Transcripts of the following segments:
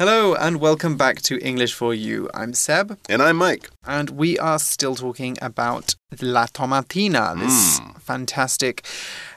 Hello and welcome back to English for You. I'm Seb. And I'm Mike. And we are still talking about La Tomatina, this Mm. fantastic.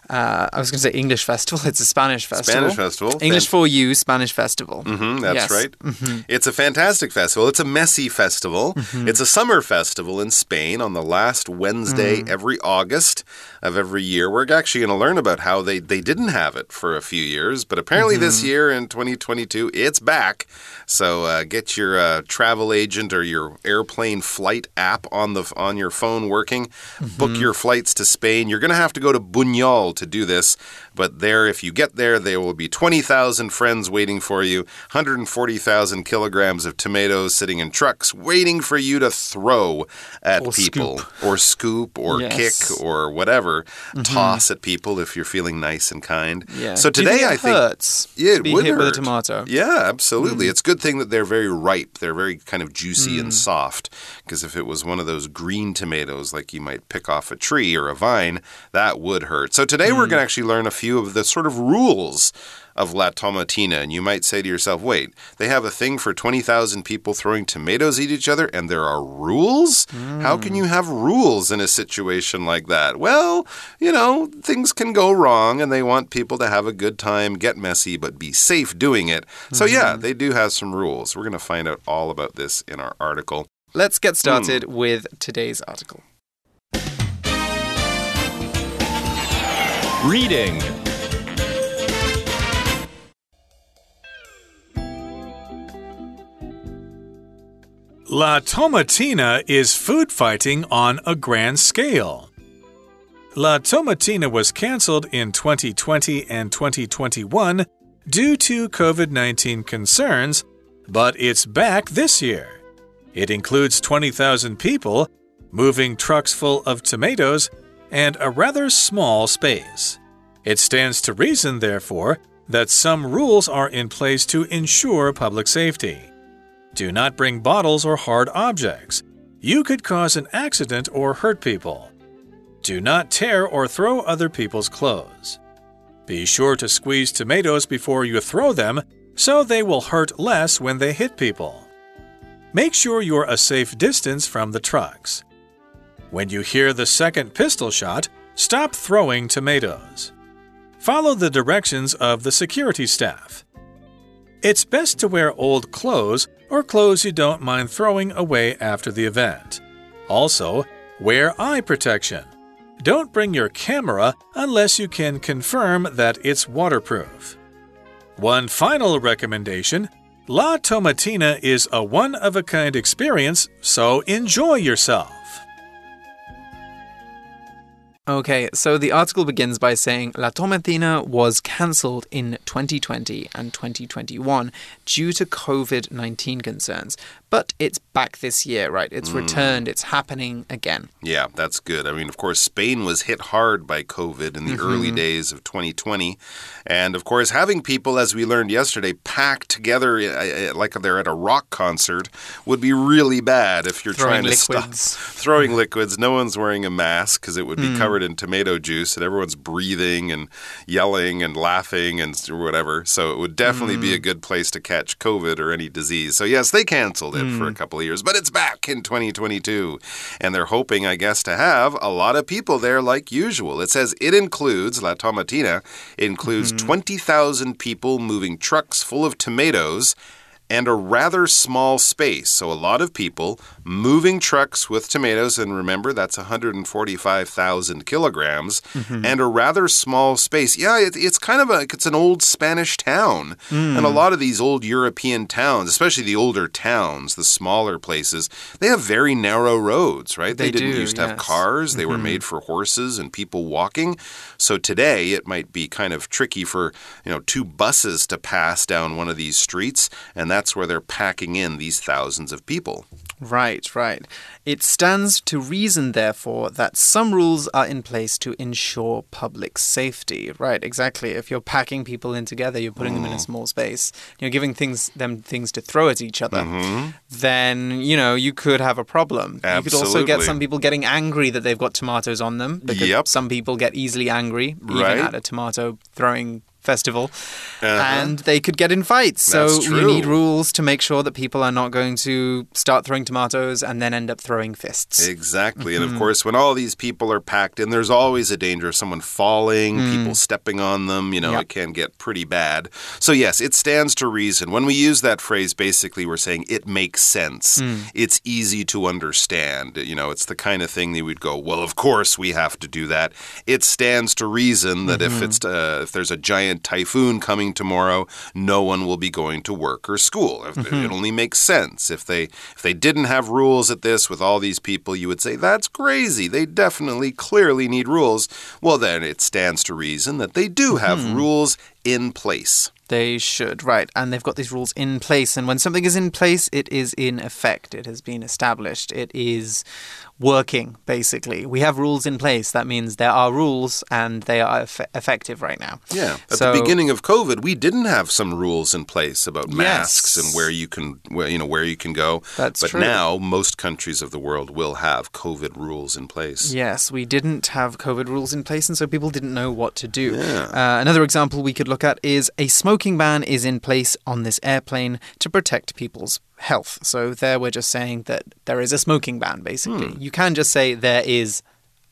Uh, I was going to say English festival. It's a Spanish festival. Spanish festival. English for You, Spanish festival. hmm that's Yes. Mm-hmm. right. It's a fantastic festival. It's a messy festival. It's a summer festival in Spain on the last Wednesday Mm. every August of every year. We're actually going to learn about how they, they didn't have it for a few years, but apparently Mm-hmm. this year in 2022, it's back. So uh, get your uh, travel agent or your airplane flight app on the on your phone working. Mm-hmm. Book your flights to Spain. You're going to have to go to Buñol to do this, but there, if you get there, there will be 20,000 friends waiting for you, 140,000 kilograms of tomatoes sitting in trucks waiting for you to throw at Or people scoop. or scoop or Yes. kick or whatever, toss at people if you're feeling nice and kind. Yeah. So today, think it I think hurts yeah, it be would hit with a tomato. Yeah, absolutely. It's a good thing that they're very ripe. They're very kind of juicy Mm. and soft. Because if it was one of those green tomatoes, like you might pick off a tree or a vine, that would hurt. So today Mm. we're going to actually learn a few of the sort of rules of La Tomatina. And you might say to yourself, wait, they have a thing for 20,000 people throwing tomatoes at each other, and there are rules? How can you have rules in a situation like that? Well, you know, things can go wrong, and they want people to have a good time, get messy, but be safe doing it. So, yeah, they do have some rules. We're going to find out all about this in our article. Let's get Hmm. started with today's article. Reading. La Tomatina is food fighting on a grand scale. La Tomatina was cancelled in 2020 and 2021 due to COVID 19 concerns, but it's back this year. It includes 20,000 people, moving trucks full of tomatoes, and a rather small space. It stands to reason, therefore, that some rules are in place to ensure public safety. Do not bring bottles or hard objects. You could cause an accident or hurt people. Do not tear or throw other people's clothes. Be sure to squeeze tomatoes before you throw them so they will hurt less when they hit people. Make sure you're a safe distance from the trucks. When you hear the second pistol shot, stop throwing tomatoes. Follow the directions of the security staff. It's best to wear old clothes or clothes you don't mind throwing away after the event. Also, wear eye protection. Don't bring your camera unless you can confirm that it's waterproof. One final recommendation La Tomatina is a one of a kind experience, so enjoy yourself. Okay, so the article begins by saying La Tomatina was cancelled in 2020 and 2021 due to COVID 19 concerns. But it's back this year, right? It's returned, it's happening again. Yeah, that's good. I mean, of course, Spain was hit hard by COVID in the early days of 2020. And of course, having people, as we learned yesterday, packed together uh, uh, like they're at a rock concert would be really bad if you're Throwing trying to liquids. stop throwing liquids. No one's wearing a mask because it would be covered in tomato juice and everyone's breathing and yelling and laughing and whatever. So it would definitely be a mm-hmm. good place to catch COVID or any disease. So, yes, they canceled it for a mm. couple of years, but it's back in 2022. And they're hoping, I guess, to have a lot of people there like usual. It says it includes, La Tomatina, includes mm-hmm. 20,000 people moving trucks full of tomatoes and a rather small space. So, a lot of people moving trucks with tomatoes, and remember that's 145,000 kilograms, mm-hmm. and a rather small space. Yeah, it, it's kind of a it's an old Spanish town, mm. and a lot of these old European towns, especially the older towns, the smaller places, they have very narrow roads, right? They didn't do, used to have yes. cars; they were mm-hmm. made for horses and people walking. So today it might be kind of tricky for you know two buses to pass down one of these streets, and that's where they're packing in these thousands of people. Right, right. It stands to reason, therefore, that some rules are in place to ensure public safety. Right, exactly. If you're packing people in together, you're putting them in a mm. small space, you're giving things them things to throw at each other, mm-hmm. then you know you could have a problem. You could also get some people getting angry that they've got tomatoes on them because Yep. some people get easily angry even Right. at a tomato throwing festival, and they could get in fights. So Uh-huh. You need rules to make sure that people are not going to start throwing tomatoes and then end up throwing fists. Exactly. Mm-hmm. And of course, when all these people are packed in, there's always a danger of someone falling, people stepping on them. You know, Mm. Yep. it can get pretty bad. So, yes, it stands to reason. When we use that phrase, basically, we're saying it makes sense. Mm. It's easy to understand. You know, it's the kind of thing that we'd go, well, of course we have to do that. It stands to reason that Mm-hmm. if it's uh, if there's a giant typhoon coming tomorrow, no one will be going to work or school. Mm-hmm. It only makes sense. If they if they didn't have rules at this with all these people, you would say that's crazy. They definitely clearly need rules. Well, then it stands to reason that they do have Mm-hmm. rules in place. They should, right. And they've got these rules in place. And when something is in place, it is in effect. It has been established. It is working, basically. We have rules in place. That means there are rules and they are eff effective right now. Yeah. At So- the beginning of COVID, we didn't have some rules in place about masks Yes. and where you can, where, you know, where you can go. That's but true. now most countries of the world will have COVID rules in place. Yes, we didn't have COVID rules in place, and so people didn't know what to do. Yeah. Uh, another example we could look at is a smoking ban is in place on this airplane to protect people's health. So there we're just saying that there is a smoking ban, basically. Hmm. You can just say there is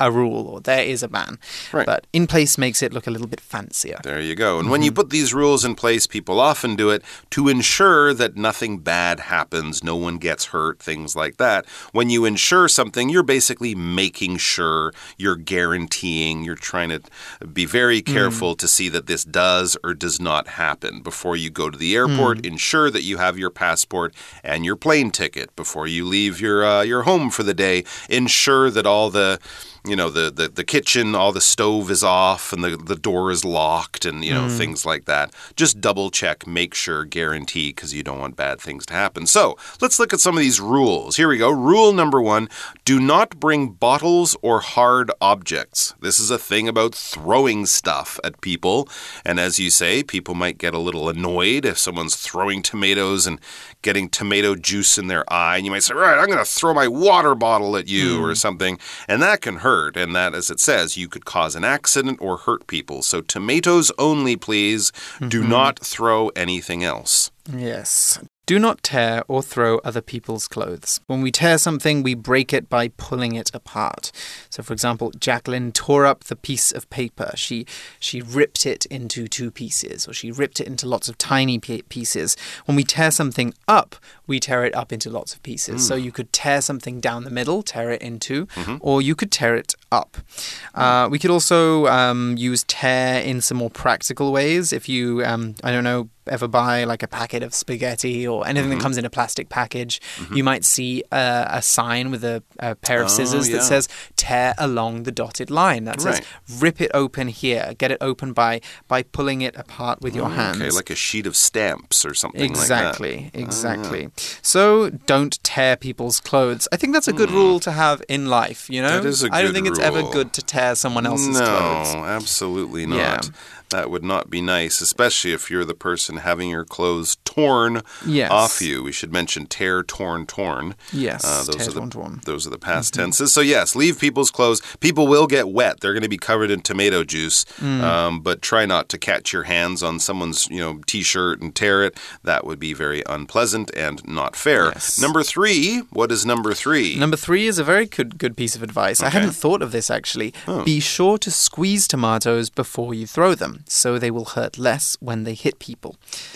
a rule or there is a ban. Right. But in place makes it look a little bit fancier. There you go. And when mm-hmm. you put these rules in place, people often do it to ensure that nothing bad happens, no one gets hurt, things like that. When you ensure something, you're basically making sure, you're guaranteeing, you're trying to be very mm. careful to see that this does or does not happen. Before you go to the airport, mm. ensure that you have your passport and your plane ticket. Before you leave your uh, your home for the day, ensure that all the you know the, the the kitchen all the stove is off and the the door is locked and you know mm. things like that. Just double check make sure guarantee because you don't want bad things to happen. So let's look at some of these rules. Here we go. Rule number one do not bring bottles or hard objects. This is a thing about throwing stuff at people. And as you say people might get a little annoyed if someone's throwing tomatoes and getting tomato juice in their eye and you might say right i'm going to throw my water bottle at you or mm. something. And that can hurt and that as it says you could cause an accident or hurt people. So tomatoes only please. Do mm-hmm. not throw anything else. Yes. Do not tear or throw other people's clothes. When we tear something, we break it by pulling it apart. So, for example, Jacqueline tore up the piece of paper. She she ripped it into two pieces, or she ripped it into lots of tiny pieces. When we tear something up, we tear it up into lots of pieces. So you could tear something down the middle, tear it in 2 or you could tear it up. Uh, we could also um, use tear in some more practical ways. If you, um, I don't know, ever buy like a packet of spaghetti or anything Mm-hmm. that comes in a plastic package, you might see a, a sign with a, a pair of Oh, scissors yeah. that says tear along the dotted line. That says Right. rip it open here, get it open by by pulling it apart with your hands. Oh, okay like a sheet of stamps or something Exactly, like that Ah. exactly. So don't tear people's clothes. I think that's a good rule to have in life, you know? That is a I don't think it's ever good to tear someone else's no, clothes. absolutely not. Yeah. That would not be nice, especially if you're the person having your clothes torn Yes. off you. We should mention tear, torn, torn. Yes, Uh, those tear, are the torn, torn. those are the past tenses. So yes, leave people's clothes. People will get wet. They're going to be covered in tomato juice. Mm. Um, but try not to catch your hands on someone's you know t-shirt and tear it. That would be very unpleasant and not fair. Yes. Number three. What is number three? Number three is a very good good piece of advice. I hadn't thought of this actually. Oh. Be sure to squeeze tomatoes before you throw them, so they will hurt less when they hit people.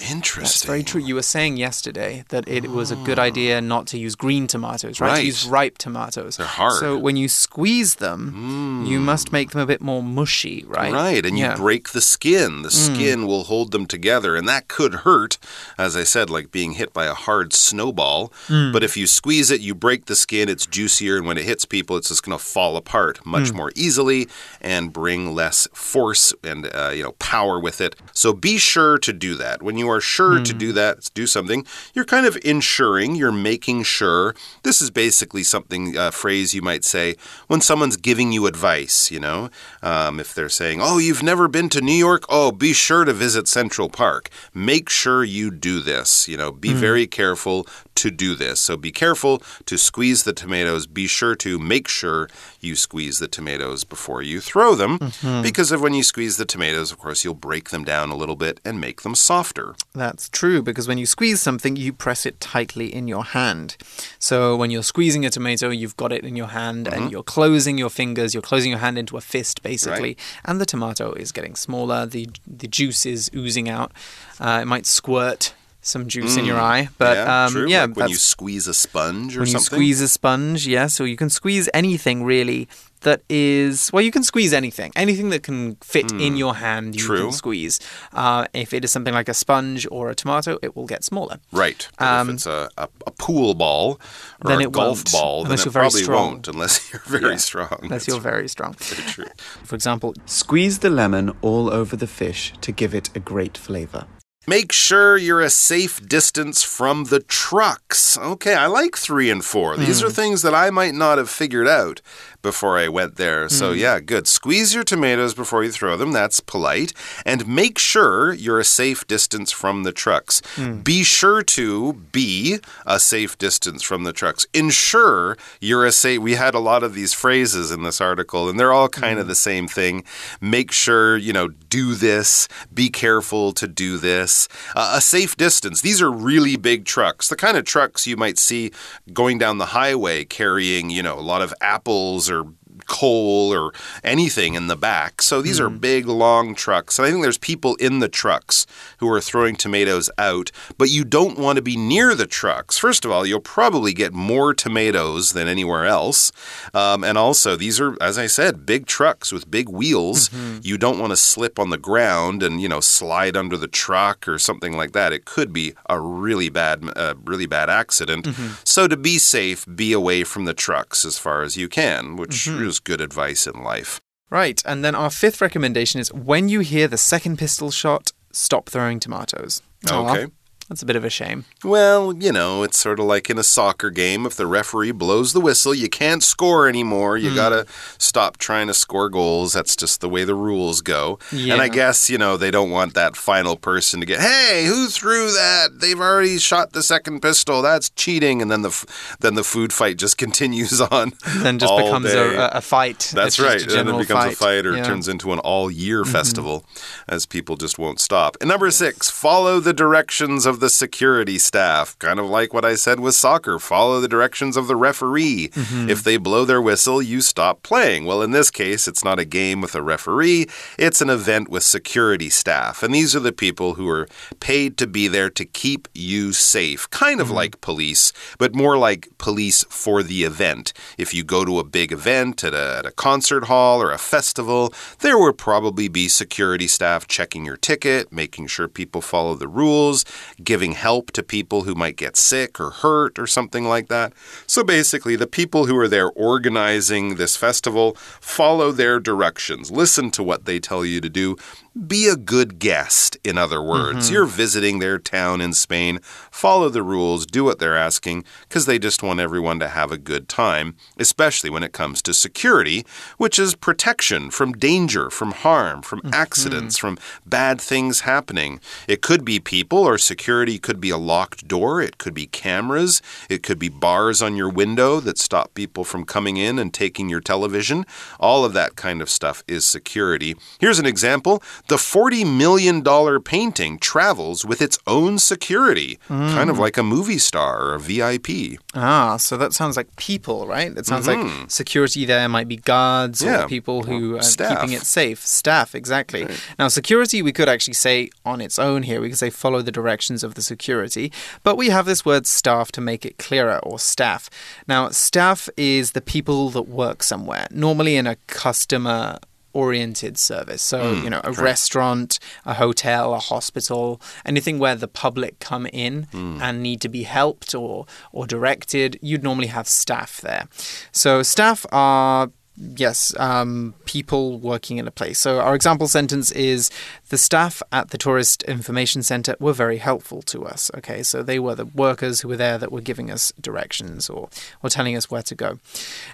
Interesting. That's very true. You were saying yesterday that it was a good idea not to use green tomatoes, right? Right. To use ripe tomatoes. They're hard. So when you squeeze them, you must make them a bit more mushy, right? Right, and Yeah. Mm. you break the skin. The skin will hold them together, and that could hurt, as I said, like being hit by a hard snowball. Mm. But if you squeeze it, you break the skin, it's juicier, and when it hits people, it's just going to fall apart much Mm. more easily and bring less force and uh, you know power with it. So be sure to do that. When you are sure to Mm. do that, do something, you're kind of ensuring, you're making sure. This is basically something, a phrase you might say when someone's giving you advice, you know? Um, if they're saying, oh, you've never been to New York? Oh, be sure to visit Central Park. Make sure you do this, you know, be very careful to do this. So be careful to squeeze the tomatoes. Be sure to make sure you squeeze the tomatoes before you throw them, mm -hmm. because of when you squeeze the tomatoes, of course, you'll break them down a little bit and make them softer. That's true, because when you squeeze something, you press it tightly in your hand. So when you're squeezing a tomato, you've got it in your hand mm -hmm. and mm-hmm. you're closing your fingers, you're closing your hand into a fist, basically, right. and the tomato is getting smaller, the, the juice is oozing out. Uh, it might squirt some juice mm. in your mm. eye. But yeah, um, yeah like when you squeeze a sponge or when something. you squeeze a sponge, yes, or you can squeeze anything really that is well, you can squeeze anything, anything that can fit mm. in your hand. You True. can squeeze. Uh, if it is something like a sponge or a tomato, it will get smaller. Right. Um, if it's a, a, a, pool ball or then a it golf won't, ball, then it probably strong. won't unless you're very yeah, strong. Unless That's you're very strong. Very true. For example, squeeze the lemon all over the fish to give it a great flavor. Make sure you're a safe distance from the trucks. Okay, I like three and four. These mm. are hmm. things that I might not have figured out before I went there. So, mm. yeah, good. Squeeze your tomatoes before you throw them. That's polite. And make sure you're a safe distance from the trucks. Mm. Be sure to be a safe distance from the trucks. Ensure you're a safe. We had a lot of these phrases in this article, and they're all kind mm. of the same thing. Make sure, you know, do this. Be careful to do this. Uh, a safe distance. These are really big trucks, the kind of trucks you might see going down the highway carrying, you know, a lot of apples or or coal or anything in the back. So these mm. are hmm. big, long trucks. And I think there's people in the trucks who are throwing tomatoes out, but you don't want to be near the trucks. First of all, you'll probably get more tomatoes than anywhere else. Um, and also, these are, as I said, big trucks with big wheels. Mm -hmm. You don't want to slip on the ground and, you know, slide under the truck or something like that. It could be a really bad, uh, really bad accident. Mm -hmm. So to be safe, be away from the trucks as far as you can, which -hmm is good advice in life. Right, and then our fifth recommendation is when you hear the second pistol shot, stop throwing tomatoes. Okay. That's a bit of a shame. Well, you know, it's sort of like in a soccer game. If the referee blows the whistle, you can't score anymore. You mm. got to stop trying to score goals. That's just the way the rules go. Yeah. And I guess, you know, they don't want that final person to get, hey, who threw that? They've already shot the second pistol. That's cheating. And then the then the food fight just continues on. Then just becomes a, a, fight. That's right. And then it becomes fight. a fight or yeah. turns into an all year mm -hmm. festival as people just won't stop. And number six, follow the directions of of the security staff. Kind of like what I said with soccer follow the directions of the referee. Mm -hmm. If they blow their whistle, you stop playing. Well, in this case, it's not a game with a referee, it's an event with security staff. And these are the people who are paid to be there to keep you safe. Kind of mm -hmm. like police, but more like police for the event. If you go to a big event at a, at a concert hall or a festival, there will probably be security staff checking your ticket, making sure people follow the rules, giving help to people who might get sick or hurt or something like that. So basically, the people who are there organizing this festival follow their directions, listen to what they tell you to do, be a good guest, in other words. Mm -hmm. You're visiting their town in Spain. Follow the rules, do what they're asking, because they just want everyone to have a good time, especially when it comes to security, which is protection from danger, from harm, from mm -hmm. accidents, from bad things happening. It could be people, or security could be a locked door, it could be cameras, it could be bars on your window that stop people from coming in and taking your television. All of that kind of stuff is security. Here's an example. The $40 million painting travels with its own security, mm. kind of like a movie star or a VIP. Ah, so that sounds like people, right? It sounds mm -hmm. like mm-hmm. security there might be guards yeah. or people who are Staff. keeping it safe. Staff, exactly. Right. Now, security, we could actually say on its own here, we could say follow the directions of the security, but we have this word staff to make it clearer, or staff. Now, staff is the people that work somewhere, normally in a customer oriented service. So, mm, you know, a right. restaurant, a hotel, a hospital, anything where the public come in mm. and need to be helped or or directed, you'd normally have staff there. So, staff are yes, um, people working in a place. So our example sentence is the staff at the Tourist Information Center were very helpful to us. Okay, so they were the workers who were there that were giving us directions or, or telling us where to go.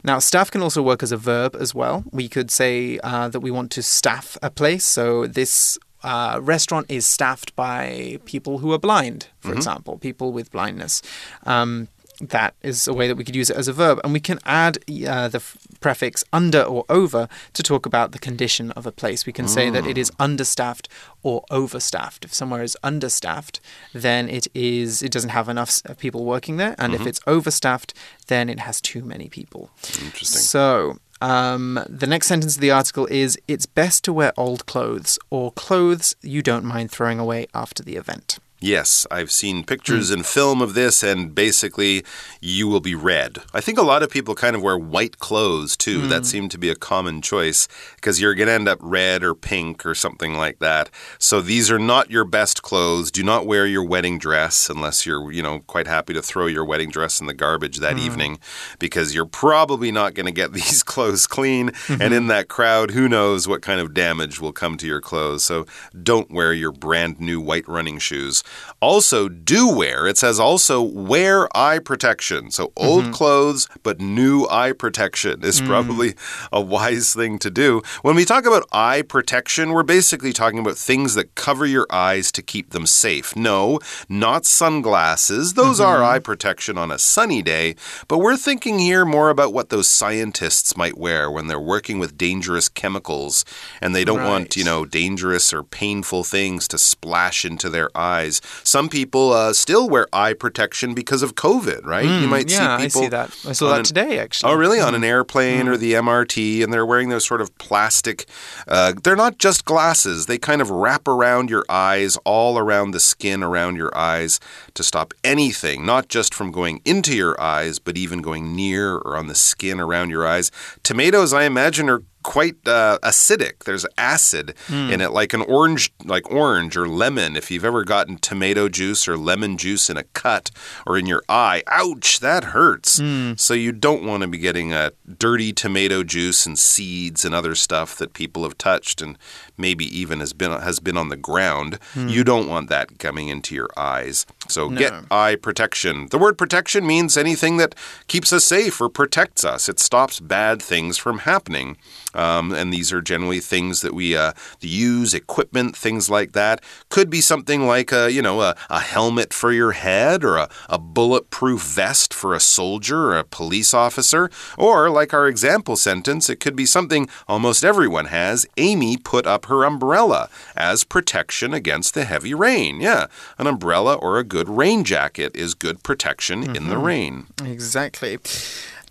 Now, staff can also work as a verb as well. We could say uh, that we want to staff a place. So this uh, restaurant is staffed by people who are blind, for example, people with blindness. Um, that is a way that we could use it as a verb. And we can add uh, the f- prefix under or over to talk about the condition of a place. We can say that it is understaffed or overstaffed. If somewhere is understaffed, then it is it doesn't have enough people working there. And if it's overstaffed, then it has too many people. Interesting. So, um, the next sentence of the article is It's best to wear old clothes or clothes you don't mind throwing away after the event. Yes, I've seen pictures hmm. and film of this, and basically, you will be red. I think a lot of people kind of wear white clothes too. That hmm. seemed to be a common choice because you're going to end up red or pink or something like that. So these are not your best clothes. Do not wear your wedding dress unless you're, you know, quite happy to throw your wedding dress in the garbage that hmm. evening because you're probably not going to get these clothes clean. Mm-hmm. And in that crowd, who knows what kind of damage will come to your clothes. So don't wear your brand new white running shoes. Also, do wear, it says also wear eye protection. So old mm-hmm. clothes, but new eye protection is mm. probably a wise thing to do. When we talk about eye protection, we're basically talking about things that cover your eyes to keep them safe. No, not sunglasses. Those are mm-hmm. eye protection on a sunny day, but we're thinking here more about what those scientists might wear when they're working with dangerous chemicals and they don't want, you know, dangerous or painful things to splash into their eyes. Some people uh, still wear eye protection because of COVID, right? you might Mm, yeah, see people. I see that. I saw that an- today, actually. Oh, really? On an airplane or the MRT, and they're wearing those sort of plastic. Uh, they're not just glasses. They kind of wrap around your eyes, all around the skin around your eyes, to stop anything, not just from going into your eyes, but even going near or on the skin around your eyes. Tomatoes, I imagine, are quite uh, acidic. There's acid hmm. in it, like an orange, like orange or lemon. If you've ever gotten tomato juice or lemon juice in a cut or in your eye, ouch, that hurts. Hmm. So you don't want to be getting a dirty tomato juice and seeds and other stuff that people have touched and maybe even has been has been on the ground. You don't want that coming into your eyes. So get eye protection. The word protection means anything that keeps us safe or protects us. It stops bad things from happening. Um, and these are generally things that we uh, use, equipment, things like that. Could be something like a, you know, a, a helmet for your head or a, a bulletproof vest for a soldier or a police officer. Or, like our example sentence, it could be something almost everyone has. Amy put up her umbrella as protection against the heavy rain. Yeah, an umbrella or a good rain jacket is good protection in the mm-hmm. rain. Exactly.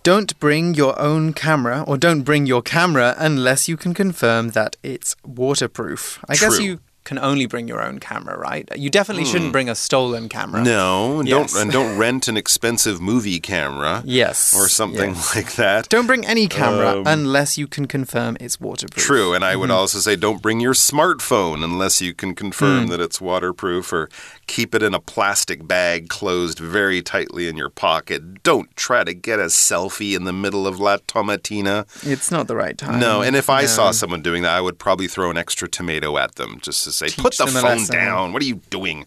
Don't bring your own camera, or don't bring your camera unless you can confirm that it's waterproof. I guess you can only bring your own camera, right? You definitely shouldn't bring a stolen camera. Hmm. No, and Yes. don't and don't rent an expensive movie camera. Yes. Or something yes. like that. Don't bring any camera unless you can confirm it's waterproof. True, and I Mm-hmm. would also say don't bring your smartphone unless you can confirm Mm. that it's waterproof or keep it in a plastic bag closed very tightly in your pocket. Don't try to get a selfie in the middle of La Tomatina. It's not the right time. No, and if I saw someone doing that, I would probably throw an extra tomato at them just to say, Teach put the phone lesson." down. What are you doing?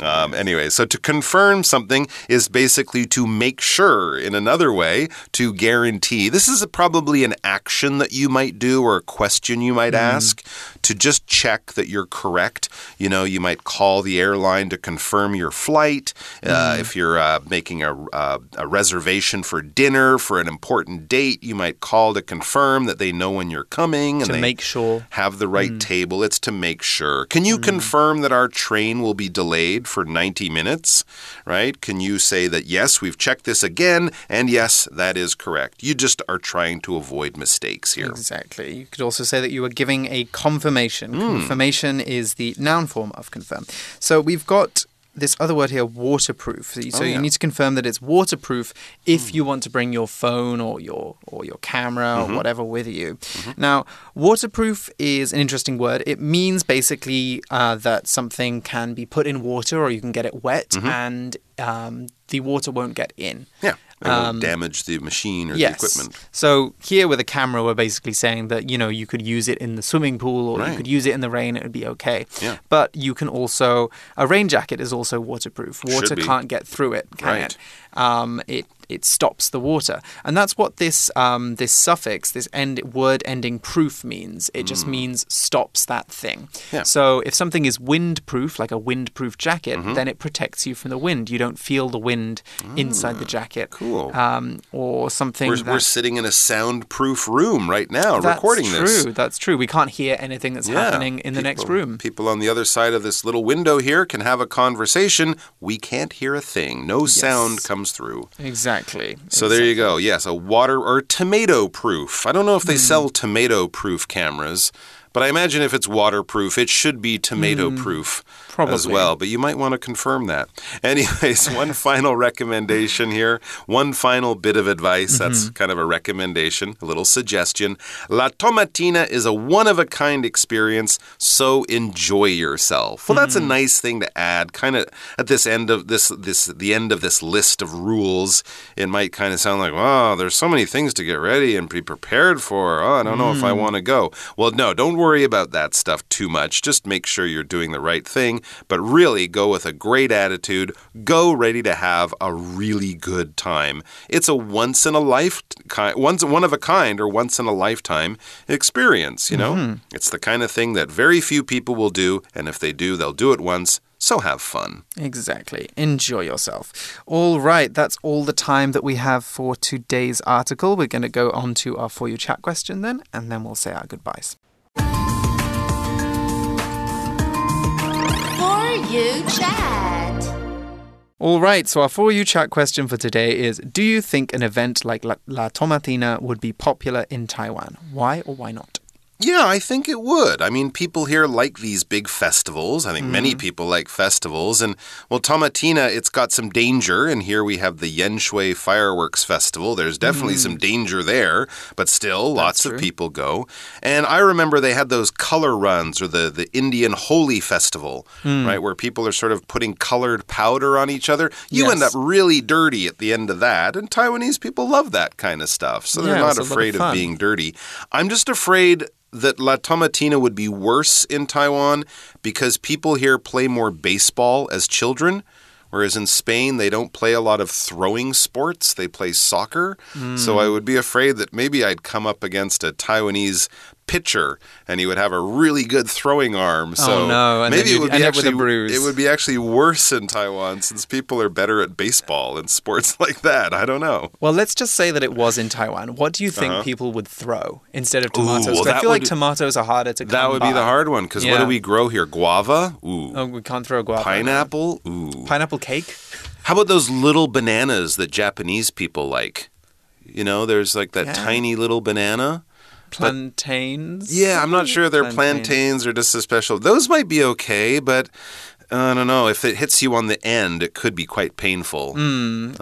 Um, anyway, so to confirm something is basically to make sure, in another way, to guarantee. This is a, probably an action that you might do or a question you might ask to just check that you're correct. You know, you might call the airline to confirm your flight. Uh, if you're uh, making a, uh, a reservation for dinner for an important date, you might call to confirm that they know when you're coming and To they make sure. have the right table. It's to make sure. Can you confirm that our train will be delayed for 90 minutes? Right? Can you say that, yes, we've checked this again, and yes, that is correct? You just are trying to avoid mistakes here. Exactly. You could also say that you are giving a confirmation. Hmm. Confirmation is the noun form of confirm. So we've got this other word here, waterproof. So, you- Oh, you yeah. Hmm. need to confirm that it's waterproof if you want to bring your phone or your or your camera Mm-hmm. or whatever with you. Now, waterproof is an interesting word. It means basically uh, that something can be put in water or you can get it wet Mm-hmm. and um, the water won't get in. Yeah. Won't damage the machine or Um, Yes. the equipment. So here with a camera, we're basically saying that you know you could use it in the swimming pool or you could use it in the rain; it would be okay. Yeah. But you can also a rain jacket is also waterproof. Water can't get through it, can Right. it? Um, it it stops the water. And that's what this um, this suffix, this end word ending proof means. It just means stops that thing. Hmm. Yeah. So if something is windproof, like a windproof jacket, Mm-hmm. then it protects you from the wind. You don't feel the wind inside the jacket. Ah, cool. Um, or something We're, that we're sitting in a soundproof room right now that's recording true. this. True. That's true. We can't hear anything that's Yeah, happening in the next room. People on the other side of this little window here can have a conversation. We can't hear a thing. No sound comes through. Exactly. So there you go. Yes, a water or tomato proof. I don't know if Hmm. they sell tomato proof cameras, but I imagine if it's waterproof, it should be tomato proof as Hmm. Probably. well. But you might want to confirm that. Anyways, one final recommendation here, one final bit of advice. That's Mm-hmm. kind of a recommendation, a little suggestion. La Tomatina is a one of a kind experience, so enjoy yourself. Well, that's a Mm-hmm. nice thing to add. Kind of at this end of this this the end of this list of rules, it might kind of sound like, "Wow, there's so many things to get ready and be prepared for. Oh, I don't know if Mm. I want to go." Well, no, don't worry about that stuff too much. Just make sure you're doing the right thing, but really go with a great attitude. Go ready to have a really good time. It's a once in a life kind, once one of a kind or once in a lifetime experience, you know? Mm-hmm. It's the kind of thing that very few people will do, and if they do, they'll do it once. So have fun. Exactly. Enjoy yourself. All right, that's all the time that we have for today's article. We're going to go on to our For You Chat question then, and then we'll say our goodbyes. You chat. All right, so our For You Chat question for today is Do you think an event like La, La Tomatina would be popular in Taiwan? Why or why not? Yeah, I think it would. I mean, people here like these big festivals. I think many mm-hmm. people like festivals. And, well, Tomatina, it's got some danger. And here we have the Yenshui Fireworks Festival. There's definitely some mm-hmm. danger there, but still, lots of people go. And I remember they had those color runs or the, the Indian Holi Festival, mm. right, where people are sort of putting colored powder on each other. You end up really dirty at the end of that. And Taiwanese people love that kind of stuff. So they're Yeah, not it's a lot of afraid of being dirty. I'm just afraid that La Tomatina would be worse in Taiwan because people here play more baseball as children. Whereas in Spain, they don't play a lot of throwing sports, they play soccer. So hmm. I would be afraid that maybe I'd come up against a Taiwanese pitcher and he would have a really good throwing arm. So Oh, no, and maybe it you'd be end up with a actually it would be actually worse in Taiwan since people are better at baseball and sports like that. I don't know. Well, let's just say that it was in Taiwan. What do you think people would throw instead of tomatoes? Uh-huh. well, I feel like tomatoes are harder to That would be the hard one because what do we grow here? Guava? Ooh. Oh, we can't throw guava. Pineapple? Ooh. Pineapple cake? How about those little bananas that Japanese people like? You know, there's like that Yeah. tiny little banana. Plantains? Yeah, I'm not sure they're Plantains. plantains or just a special. Those might be okay, but uh, I don't know. If it hits you on the end, it could be quite painful.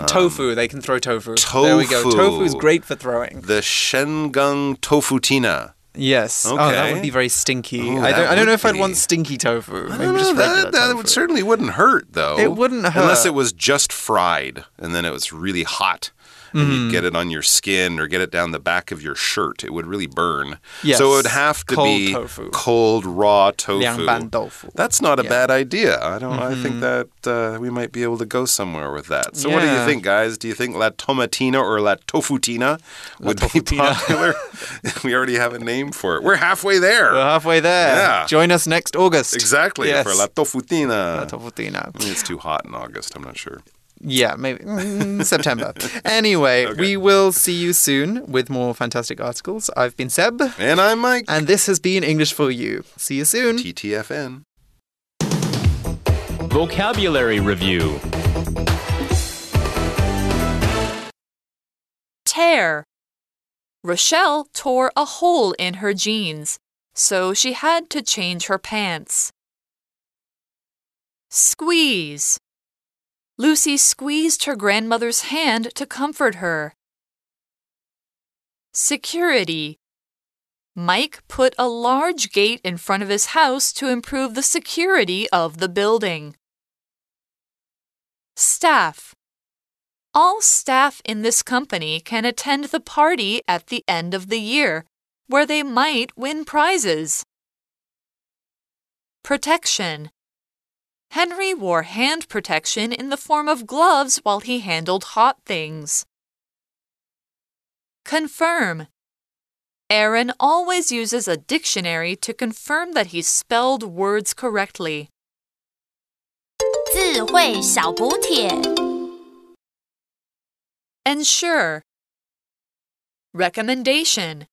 tofu. They can throw tofu. There we go. tofu. is great for throwing. The Shenkeng tofutina. Yes. Oh, that would be very stinky. Oh, I don't. I don't know if I'd want stinky tofu. I don't know, that, that tofu. would certainly wouldn't hurt, though. It wouldn't Unless it was just fried and then it was really hot. And Mm-hmm. you'd get it on your skin or get it down the back of your shirt. It would really burn. Yes. So it would have to Cold be tofu. cold, raw tofu. Tofu. That's not a Yeah. bad idea. I don't. I think that uh, we might be able to go somewhere with that. So, what do you think, guys? Do you think La Tomatina or La Tofutina would be Tofutina. popular? we already have a name for it. We're halfway there. We're halfway there. Yeah. Join us next August. exactly Yes. for La Tofutina. La tofutina. I mean, it's too hot in August. I'm not sure. Yeah, maybe mm, September. Anyway, we will see you soon with more fantastic articles. I've been Seb, And I'm Mike. and this has been English for You. See you soon. TTFN. Vocabulary Review Tear. Rochelle tore a hole in her jeans, so she had to change her pants. Squeeze. Lucy squeezed her grandmother's hand to comfort her. Security. Mike put a large gate in front of his house to improve the security of the building. Staff. All staff in this company can attend the party at the end of the year, where they might win prizes. Protection. Henry wore hand protection in the form of gloves while he handled hot things. Confirm. Aaron always uses a dictionary to confirm that he spelled words correctly. 智慧小补帖 Ensure. Recommendation